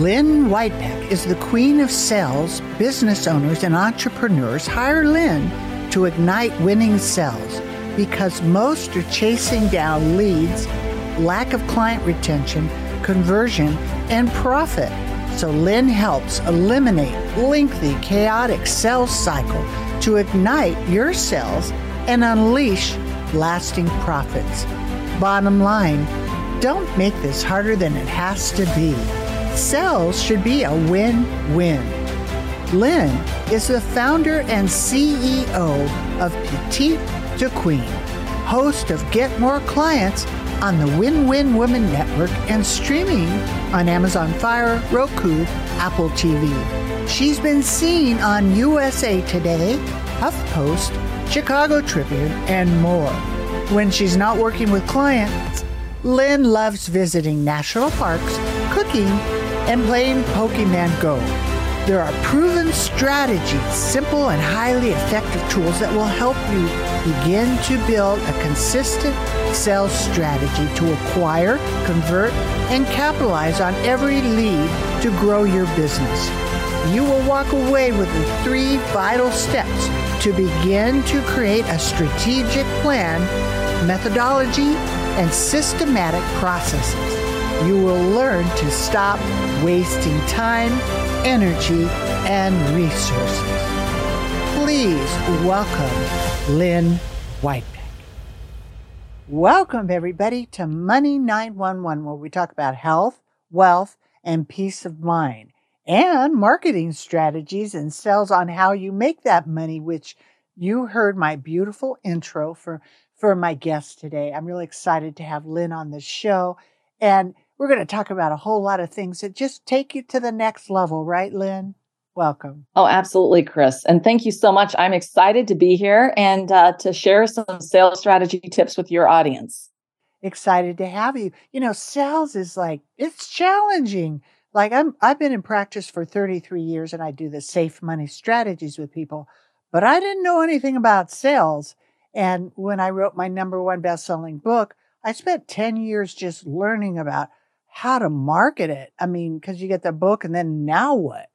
Lynn Whitbeck is the queen of sales. Business owners and entrepreneurs hire Lynn to ignite winning sales because most are chasing down leads, lack of client retention, conversion, and profit. So Lynn helps eliminate lengthy, chaotic sales cycle to ignite your sales and unleash lasting profits. Bottom line, don't make this harder than it has to be. Sales should be a win win. Lynn is the founder and CEO of Petite to Queen, host of Get More Clients on the Win Win Women Network and streaming on Amazon Fire, Roku, Apple TV. She's been seen on USA Today, HuffPost, Chicago Tribune, and more. When she's not working with clients, Lynn loves visiting national parks, cooking, and playing Pokemon Go. There are proven strategies, simple and highly effective tools that will help you begin to build a consistent sales strategy to acquire, convert, and capitalize on every lead to grow your business. You will walk away with the three vital steps to begin to create a strategic plan, methodology, and systematic processes. You will learn to stop wasting time, energy, and resources. Please welcome Lynn Whitbeck. Welcome, everybody, to Money 911, where we talk about health, wealth, and peace of mind, and marketing strategies and sales on how you make that money, which you heard my beautiful intro for for my guest today. I'm really excited to have Lynn on the show. And we're going to talk about a whole lot of things that just take you to the next level, right, Lynn? Welcome. Oh, absolutely, Kris. And thank you so much. I'm excited to be here and uh, to share some sales strategy tips with your audience. Excited to have you. You know, sales is like, it's challenging. Like I'm I've been in practice for 33 years and I do the safe money strategies with people, but I didn't know anything about sales. And when I wrote my number one best-selling book, I spent 10 years just learning about how to market it. I mean, because you get the book and then now what?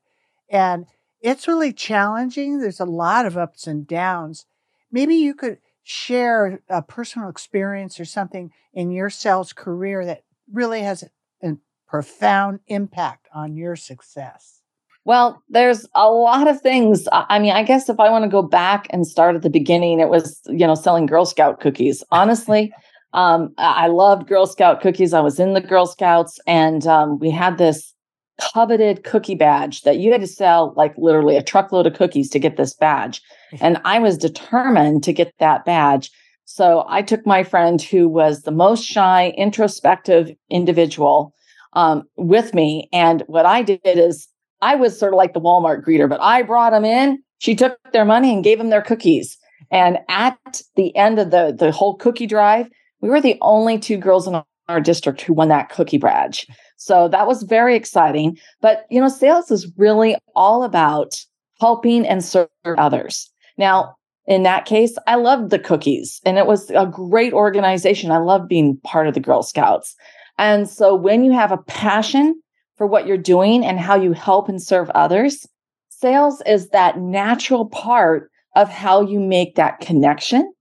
And it's really challenging. There's a lot of ups and downs. Maybe you could share a personal experience or something in your sales career that really has a profound impact on your success. Well, there's a lot of things. I mean, I guess if I want to go back and start at the beginning, it was, you know, selling Girl Scout cookies. Honestly, um, I loved Girl Scout cookies. I was in the Girl Scouts, and um, we had this coveted cookie badge that you had to sell like literally a truckload of cookies to get this badge. And I was determined to get that badge. So I took my friend who was the most shy, introspective individual um, with me. And what I did is I was sort of like the Walmart greeter, but I brought them in. She took their money and gave them their cookies. And at the end of the, the whole cookie drive, we were the only two girls in our district who won that cookie badge. So that was very exciting. But, you know, sales is really all about helping and serve others. Now, in that case, I loved the cookies and it was a great organization. I love being part of the Girl Scouts. And so when you have a passion for what you're doing and how you help and serve others, sales is that natural part of how you make that connection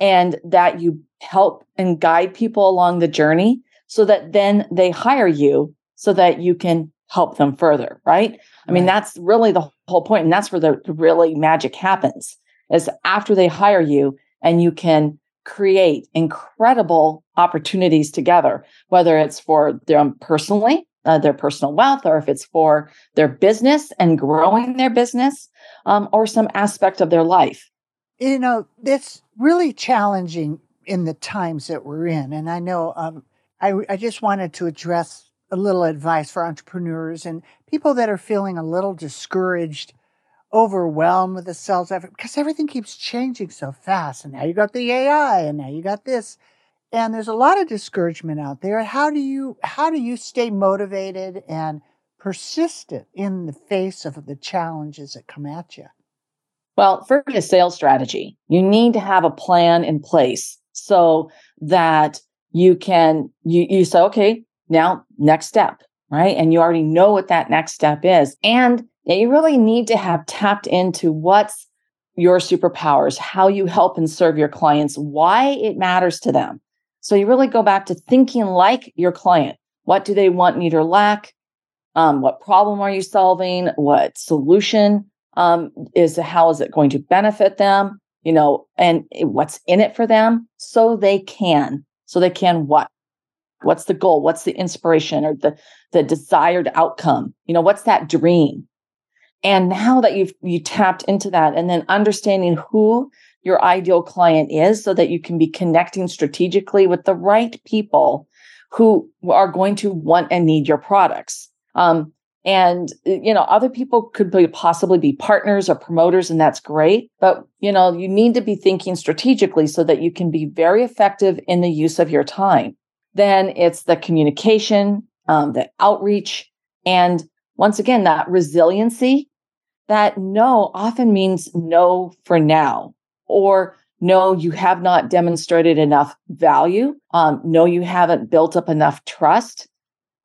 and that you help and guide people along the journey so that then they hire you so that you can help them further, right? I mean, that's really the whole point, And that's where the really magic happens is after they hire you and you can create incredible opportunities together, whether it's for them personally, uh, their personal wealth, or if it's for their business and growing their business, um, or some aspect of their life. You know, it's really challenging in the times that we're in. And I know um, I, I just wanted to address a little advice for entrepreneurs and people that are feeling a little discouraged, overwhelmed with the sales effort because everything keeps changing so fast. And now you got the AI, and now you got this, and there's a lot of discouragement out there. How do you how do you stay motivated and persistent in the face of the challenges that come at you? Well, for a sales strategy, you need to have a plan in place so that you can you you say okay now next step right? And you already know what that next step is. And you really need to have tapped into what's your superpowers, how you help and serve your clients, why it matters to them. So you really go back to thinking like your client. What do they want, need, or lack? Um, what problem are you solving? What solution um, is how is it going to benefit them? You know, and what's in it for them so they can, so they can what? What's the goal? What's the inspiration or the the desired outcome? You know, what's that dream? And now that you've you tapped into that and then understanding who your ideal client is so that you can be connecting strategically with the right people who are going to want and need your products. Um, and you know other people could be possibly be partners or promoters and that's great. But you know you need to be thinking strategically so that you can be very effective in the use of your time. Then it's the communication um, the outreach and once again that resiliency. That no often means no for now, or no, you have not demonstrated enough value. Um, no, you haven't built up enough trust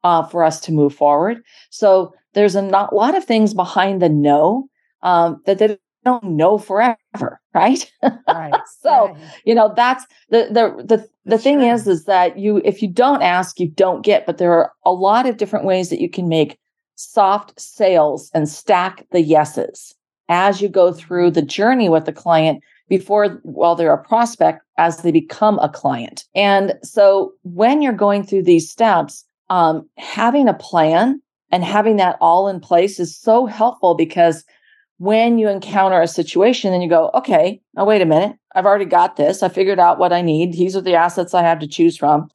uh, for us to move forward. So there's a not, lot of things behind the no um, that they don't know forever, right? Right. so right. you know that's the the the the that's thing true. is is that you if you don't ask, you don't get. But there are a lot of different ways that you can make soft sales and stack the yeses as you go through the journey with the client before while they're a prospect as they become a client and so when you're going through these steps um, having a plan and having that all in place is so helpful because when you encounter a situation and you go okay now wait a minute i've already got this i figured out what i need these are the assets i have to choose from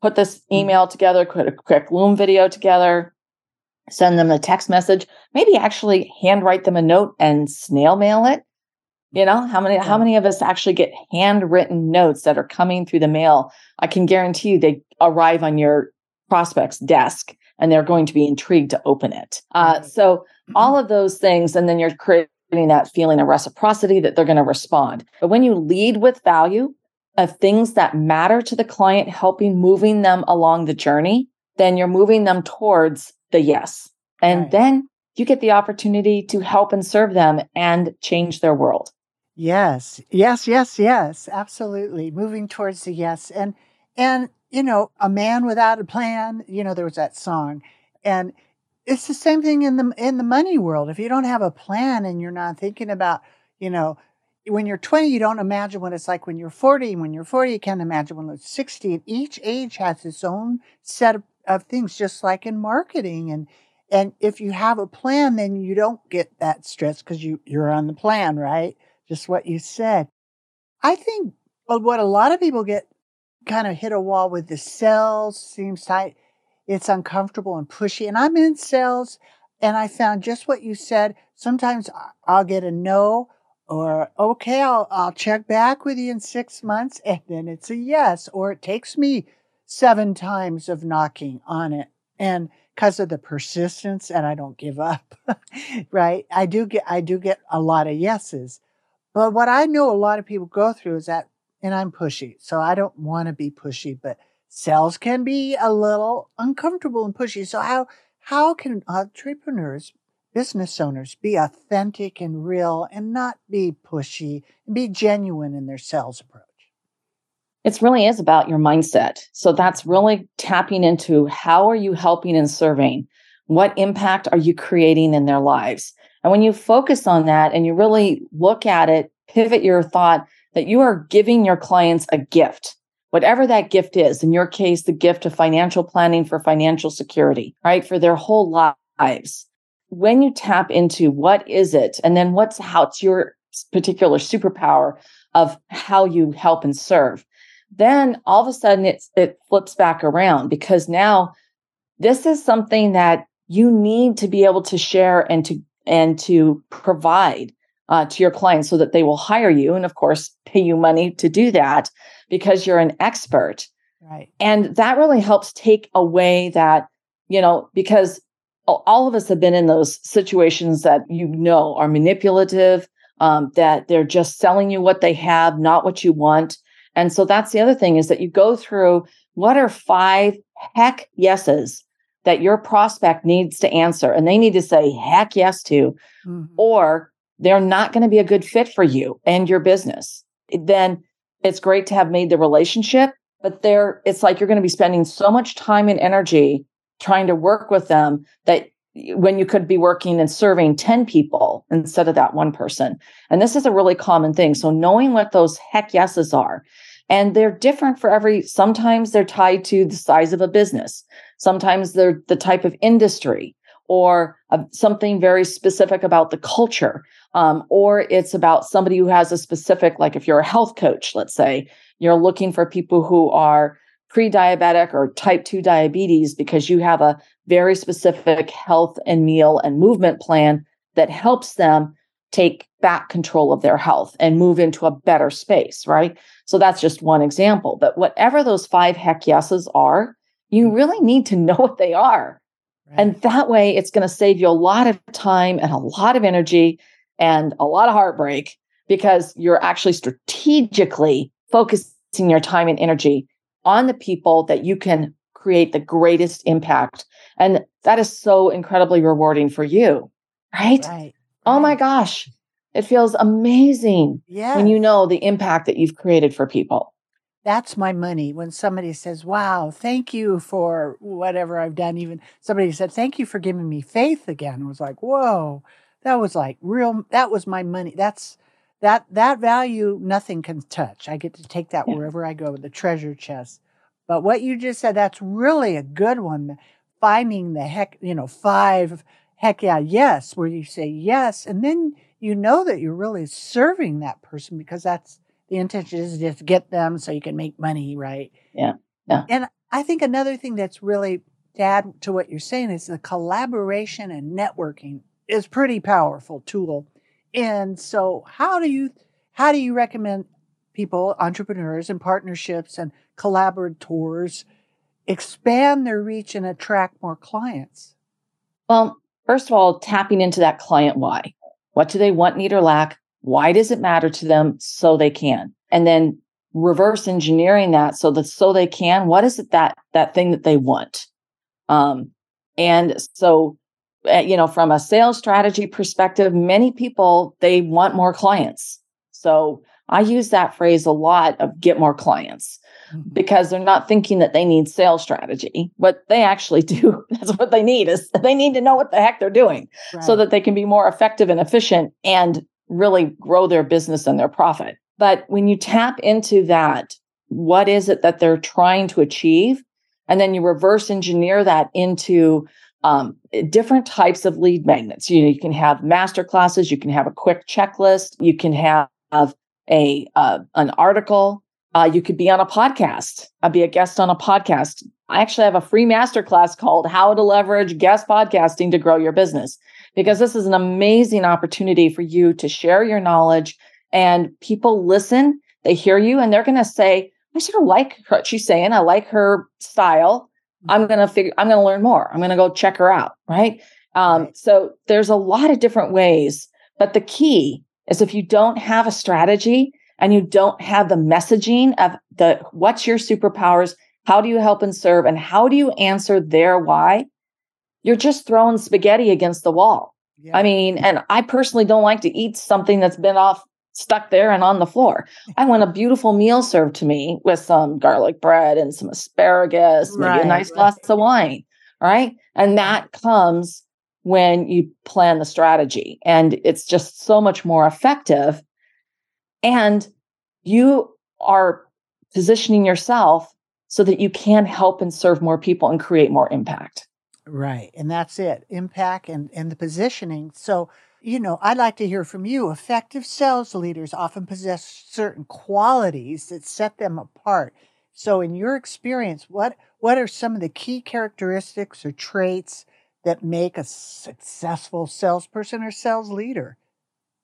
put this mm. email together put a quick loom video together send them a text message, maybe actually handwrite them a note and snail mail it. You know, how many how many of us actually get handwritten notes that are coming through the mail? I can guarantee you they arrive on your prospect's desk and they're going to be intrigued to open it. Uh, so mm-hmm. all of those things, and then you're creating that feeling of reciprocity that they're going to respond. But when you lead with value of things that matter to the client, helping moving them along the journey, then you're moving them towards the yes. And right. then you get the opportunity to help and serve them and change their world. Yes. Yes, yes, yes. Absolutely. Moving towards the yes. And and you know, a man without a plan, you know, there was that song. And it's the same thing in the in the money world. If you don't have a plan and you're not thinking about, you know, when you're 20, you don't imagine what it's like when you're 40. When you're 40, you can't imagine when you're 60. And each age has its own set of of things just like in marketing and and if you have a plan then you don't get that stress because you you're on the plan right just what you said i think what a lot of people get kind of hit a wall with the sales seems tight it's uncomfortable and pushy and i'm in sales and i found just what you said sometimes i'll get a no or okay i'll, I'll check back with you in six months and then it's a yes or it takes me seven times of knocking on it. And because of the persistence and I don't give up, right? I do get I do get a lot of yeses. But what I know a lot of people go through is that and I'm pushy. So I don't want to be pushy, but sales can be a little uncomfortable and pushy. So how how can entrepreneurs, business owners be authentic and real and not be pushy and be genuine in their sales approach? It really is about your mindset. So that's really tapping into how are you helping and serving? What impact are you creating in their lives? And when you focus on that and you really look at it, pivot your thought that you are giving your clients a gift, whatever that gift is. In your case, the gift of financial planning for financial security, right? For their whole lives. When you tap into what is it, and then what's how it's your particular superpower of how you help and serve then all of a sudden it's it flips back around because now this is something that you need to be able to share and to and to provide uh, to your clients so that they will hire you and of course pay you money to do that because you're an expert. Right. And that really helps take away that you know because all of us have been in those situations that you know are manipulative um, that they're just selling you what they have not what you want. And so that's the other thing is that you go through what are five heck yeses that your prospect needs to answer and they need to say heck yes to, mm-hmm. or they're not going to be a good fit for you and your business, then it's great to have made the relationship. But there, it's like you're going to be spending so much time and energy trying to work with them that when you could be working and serving 10 people instead of that one person. And this is a really common thing. So knowing what those heck yeses are, and they're different for every, sometimes they're tied to the size of a business. Sometimes they're the type of industry or something very specific about the culture. Um, or it's about somebody who has a specific, like if you're a health coach, let's say, you're looking for people who are pre-diabetic or type 2 diabetes because you have a very specific health and meal and movement plan that helps them take back control of their health and move into a better space, right? So that's just one example. But whatever those five heck yeses are, you mm-hmm. really need to know what they are. Right. And that way, it's going to save you a lot of time and a lot of energy and a lot of heartbreak because you're actually strategically focusing your time and energy on the people that you can create the greatest impact. And that is so incredibly rewarding for you, right? right. Oh my gosh. It feels amazing when you know the impact that you've created for people. That's my money. When somebody says, Wow, thank you for whatever I've done. Even somebody said, Thank you for giving me faith again. I was like, Whoa, that was like real, that was my money. That's that that value nothing can touch. I get to take that yeah. wherever I go, with the treasure chest. But what you just said, that's really a good one. Finding the heck, you know, five heck yeah, yes, where you say yes, and then you know that you're really serving that person because that's the intention is just get them so you can make money, right? Yeah. Yeah. And I think another thing that's really to add to what you're saying is the collaboration and networking is pretty powerful tool and so how do you how do you recommend people, entrepreneurs and partnerships and collaborators expand their reach and attract more clients? Well, first of all, tapping into that client why. What do they want, need, or lack? Why does it matter to them so they can? And then reverse engineering that so that so they can, what is it that that thing that they want? Um, and so Eh, you know, from a sales strategy perspective, many people they want more clients. So I use that phrase a lot of get more clients mm-hmm. because they're not thinking that they need sales strategy. What they actually do, that's what they need is they need to know what the heck they're doing right. so that they can be more effective and efficient and really grow their business and their profit. But when you tap into that, what is it that they're trying to achieve? And then you reverse engineer that into um, different types of lead magnets. You know, you can have master classes, you can have a quick checklist, you can have a uh, an article. Uh, you could be on a podcast. I'd be a guest on a podcast. I actually have a free master class called How to Leverage Guest Podcasting to Grow Your Business, because this is an amazing opportunity for you to share your knowledge and people listen, they hear you, and they're going to say, I sort of like what she's saying. I like her style. I'm going to figure, I'm going to learn more. I'm going to go check her out. Right. Um, so there's a lot of different ways, but the key is if you don't have a strategy and you don't have the messaging of the what's your superpowers, how do you help and serve, and how do you answer their why, you're just throwing spaghetti against the wall. Yeah. I mean, and I personally don't like to eat something that's been off stuck there and on the floor. I want a beautiful meal served to me with some garlic bread and some asparagus, maybe right, a nice right. glass of wine. Right. And that comes when you plan the strategy. And it's just so much more effective. And you are positioning yourself so that you can help and serve more people and create more impact. Right. And that's it impact and, and the positioning. So, you know, I'd like to hear from you. Effective sales leaders often possess certain qualities that set them apart. So, in your experience, what what are some of the key characteristics or traits that make a successful salesperson or sales leader?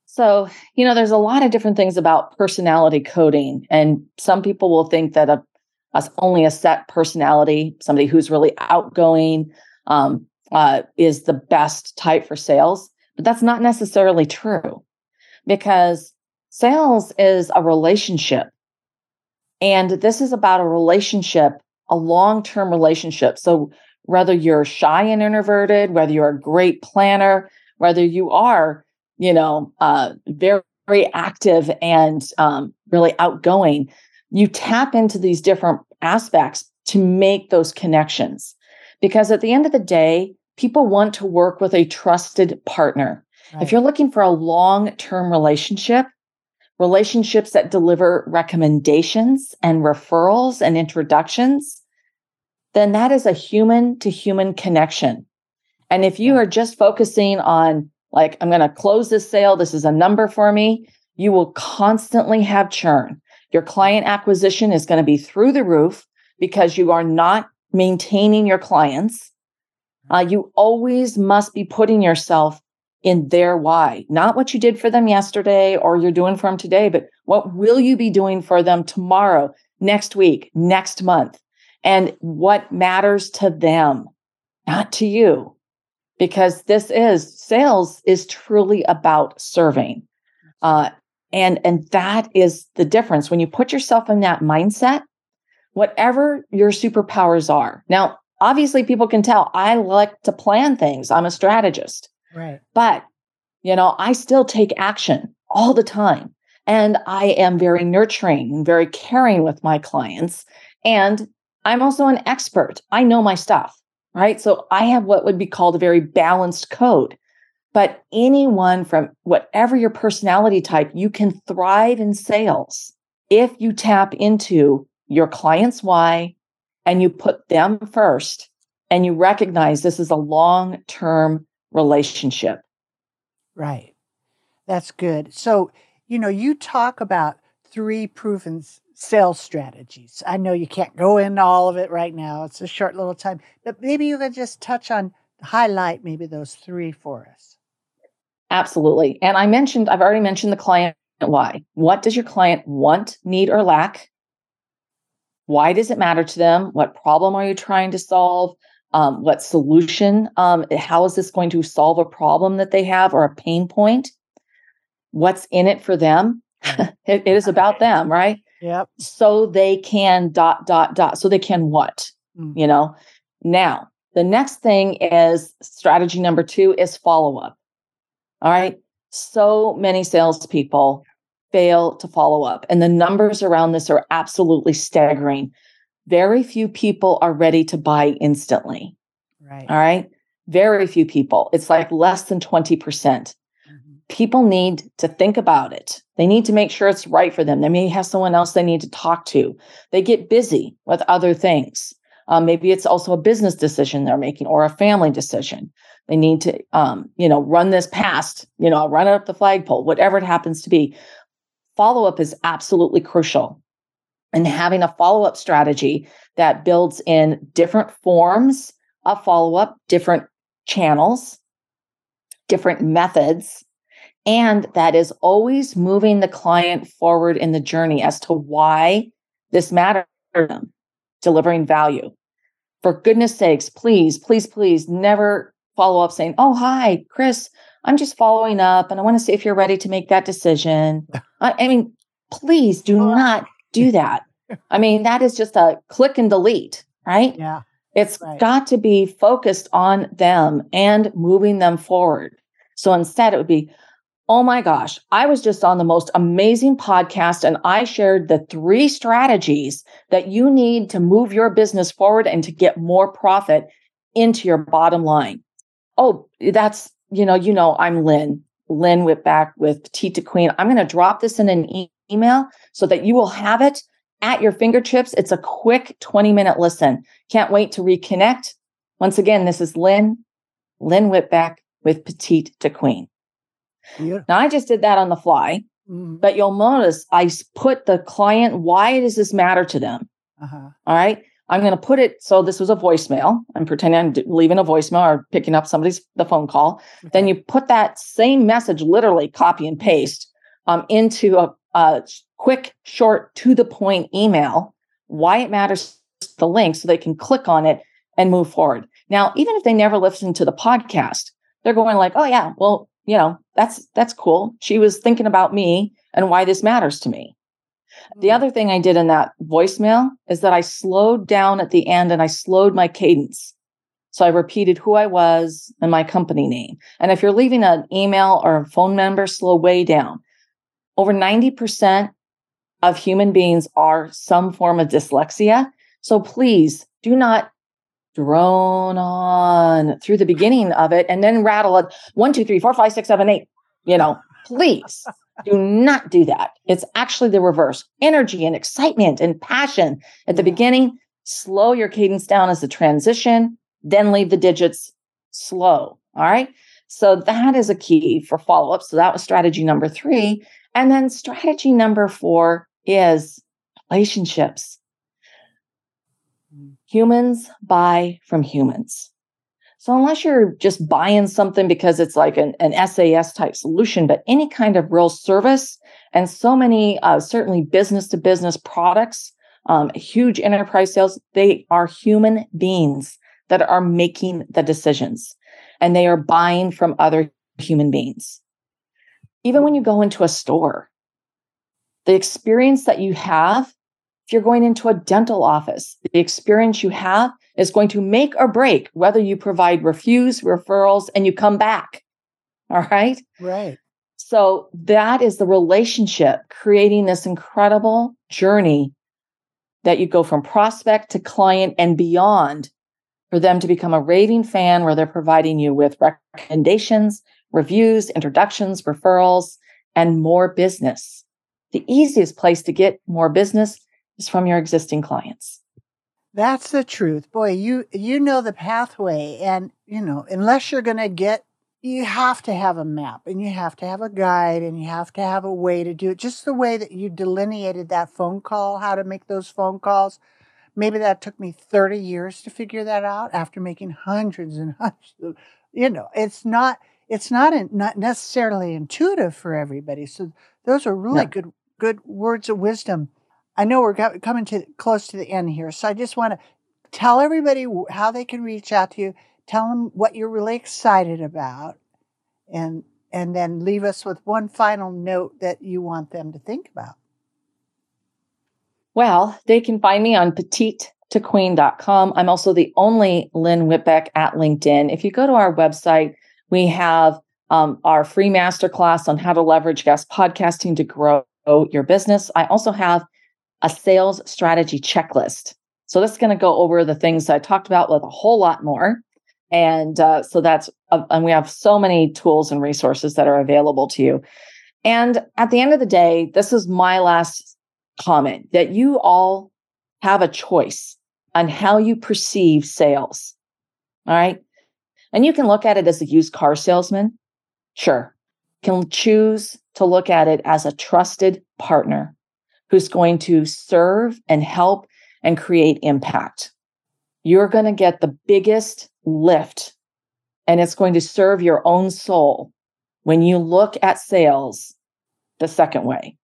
So, you know, there's a lot of different things about personality coding, and some people will think that a, a only a set personality, somebody who's really outgoing, um, uh, is the best type for sales. But that's not necessarily true because sales is a relationship. And this is about a relationship, a long term relationship. So whether you're shy and introverted, whether you're a great planner, whether you are, you know, uh, very, very active and um, really outgoing, you tap into these different aspects to make those connections. Because at the end of the day, people want to work with a trusted partner. Right. If you're looking for a long term relationship, relationships that deliver recommendations and referrals and introductions, then that is a human to human connection. And if you are just focusing on, like, I'm going to close this sale, this is a number for me, you will constantly have churn. Your client acquisition is going to be through the roof because you are not maintaining your clients. Uh, you always must be putting yourself in their why, not what you did for them yesterday or you're doing for them today, but what will you be doing for them tomorrow, next week, next month, and what matters to them, not to you. Because this is sales is truly about serving. Uh, and and that is the difference when you put yourself in that mindset whatever your superpowers are. Now obviously people can tell i like to plan things. I'm a strategist. Right. But you know i still take action all the time. And i am very nurturing and very caring with my clients. And i'm also an expert. I know my stuff right? So i have what would be called a very balanced code. But anyone from whatever your personality type, you can thrive in sales if you tap into your client's why and you put them first and you recognize this is a long term relationship. Right. That's good. So, you know, you talk about three proven sales strategies. I know you can't go into all of it right now. It's a short little time, but maybe you could just touch on, highlight maybe those three for us. Absolutely. And I mentioned, I've already mentioned the client why. What does your client want, need, or lack? Why does it matter to them? What problem are you trying to solve? Um, what solution? Um, how is this going to solve a problem that they have or a pain point? What's in it for them? it, it is about them, right? Yep. So they can dot, dot, dot. So they can what? Mm. You know? Now, the next thing is strategy number two is follow up. All right. So many salespeople fail to follow up, and the numbers around this are absolutely staggering. Very few people are ready to buy instantly. Right. All right. Very few people. It's like less than 20%. percent mm hmm People need to think about it. They need to make sure it's right for them. They may have someone else they need to talk to. They get busy with other things. Um, maybe it's also a business decision they're making or a family decision. They need to, um, you know, run this past, you know, run it up the flagpole, whatever it happens to be. Follow up is absolutely crucial. And having a follow up strategy that builds in different forms of follow up, different channels, different methods, and that is always moving the client forward in the journey as to why this matters them, delivering value. For goodness sakes, please, please, please never follow up saying, Oh, hi, Kris, I'm just following up and I want to see if you're ready to make that decision. I, I mean, please do not do that. I mean, that is just a click and delete, right? Yeah. It's right. got to be focused on them and moving them forward. So instead, it would be, Oh my gosh, I was just on the most amazing podcast and I shared the three strategies that you need to move your business forward and to get more profit into your bottom line oh, that's, you know, you know, I'm Lynn, Lynn Whitbeck with Petite to Queen. I'm going to drop this in an e- email so that you will have it at your fingertips. It's a quick 20 minute listen. Can't wait to reconnect. Once again, this is Lynn, Lynn Whitbeck with Petite to Queen. Yeah. Now, I just did that on the fly, mm-hmm. but you'll notice I put the client, why does this matter to them? Uh-huh. All right. I'm going to put it so this was a voicemail. I'm pretending I'm leaving a voicemail or picking up somebody's the phone call. Okay. Then you put that same message, literally copy and paste, um, into a, a quick, short, to the point email. Why it matters the link so they can click on it and move forward. Now, even if they never listen to the podcast, they're going like, "Oh yeah, well, you know, that's that's cool. She was thinking about me and why this matters to me." The mm. other thing I did in that voicemail is that I slowed down at the end and I slowed my cadence. So I repeated who I was and my company name. And if you're leaving an email or a phone number, slow way down. Over 90% of human beings are some form of dyslexia. So please do not drone on through the beginning of it and then rattle it one, two, three, four, five, six, seven, eight. You know, please do not do that. It's actually the reverse energy and excitement and passion at the beginning. Slow your cadence down as a transition, then leave the digits slow. All right. So that is a key for follow up. So that was strategy number three. And then strategy number four is relationships. Mm. Humans buy from humans. So unless you're just buying something because it's like an, an SaaS type solution, but any kind of real service and so many, uh, certainly business to business products, um, huge enterprise sales, they are human beings that are making the decisions and they are buying from other human beings. Even when you go into a store, the experience that you have if you're going into a dental office, the experience you have is going to make or break whether you provide refuse, referrals, and you come back. All right. Right. So that is the relationship creating this incredible journey that you go from prospect to client and beyond for them to become a raving fan where they're providing you with recommendations, reviews, introductions, referrals, and more business. The easiest place to get more business is from your existing clients. That's the truth. Boy, you you know the pathway and you know, unless you're going to get you have to have a map and you have to have a guide and you have to have a way to do it just the way that you delineated that phone call, how to make those phone calls. Maybe that took me 30 years to figure that out after making hundreds and hundreds of, you know, it's not it's not in, not necessarily intuitive for everybody. So those are really good good words of wisdom I know we're coming to close to the end here, so I just want to tell everybody how they can reach out to you. Tell them what you're really excited about, and and then leave us with one final note that you want them to think about. Well, they can find me on petite to queen.com. I'm also the only Lynn Whitbeck at LinkedIn. If you go to our website, we have um, our free masterclass on how to leverage guest podcasting to grow your business. I also have a sales strategy checklist. So this is going to go over the things I talked about with a whole lot more. And uh, so that's, uh, and we have so many tools and resources that are available to you. And at the end of the day, this is my last comment that you all have a choice on how you perceive sales. All right. And you can look at it as a used car salesman. Sure. can choose to look at it as a trusted partner who's going to serve and help and create impact. You're going to get the biggest lift and it's going to serve your own soul when you look at sales the second way.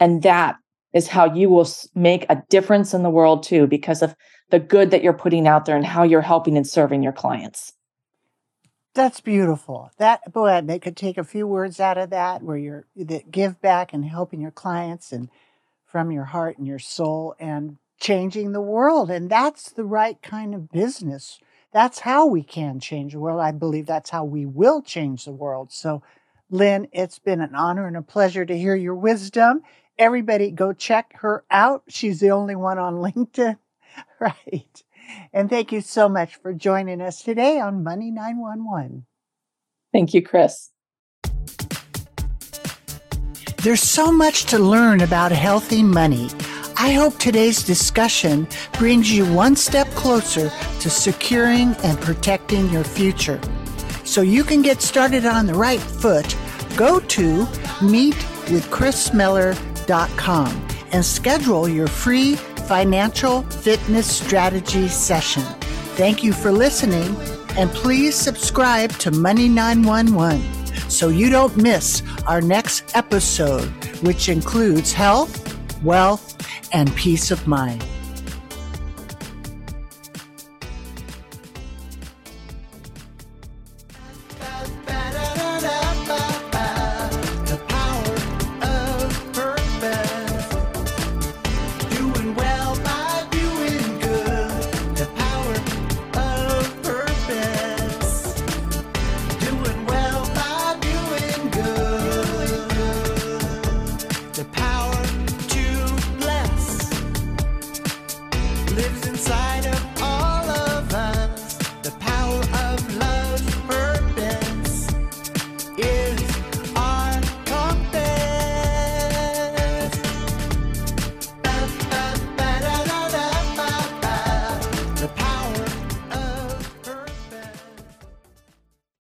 And that is how you will make a difference in the world too, because of the good that you're putting out there and how you're helping and serving your clients. That's beautiful. That boy, they could take a few words out of that where you're that give back and helping your clients and from your heart and your soul and changing the world. And that's the right kind of business. That's how we can change the world. I believe that's how we will change the world. So, Lynn, it's been an honor and a pleasure to hear your wisdom. Everybody go check her out. She's the only one on LinkedIn. right. And thank you so much for joining us today on Money 911. Thank you, Kris. There's so much to learn about healthy money. I hope today's discussion brings you one step closer to securing and protecting your future. So you can get started on the right foot, go to meetwithchrismiller.com and schedule your free financial fitness strategy session. Thank you for listening and please subscribe to Money 911 so you don't miss our next episode, which includes health, wealth, and peace of mind.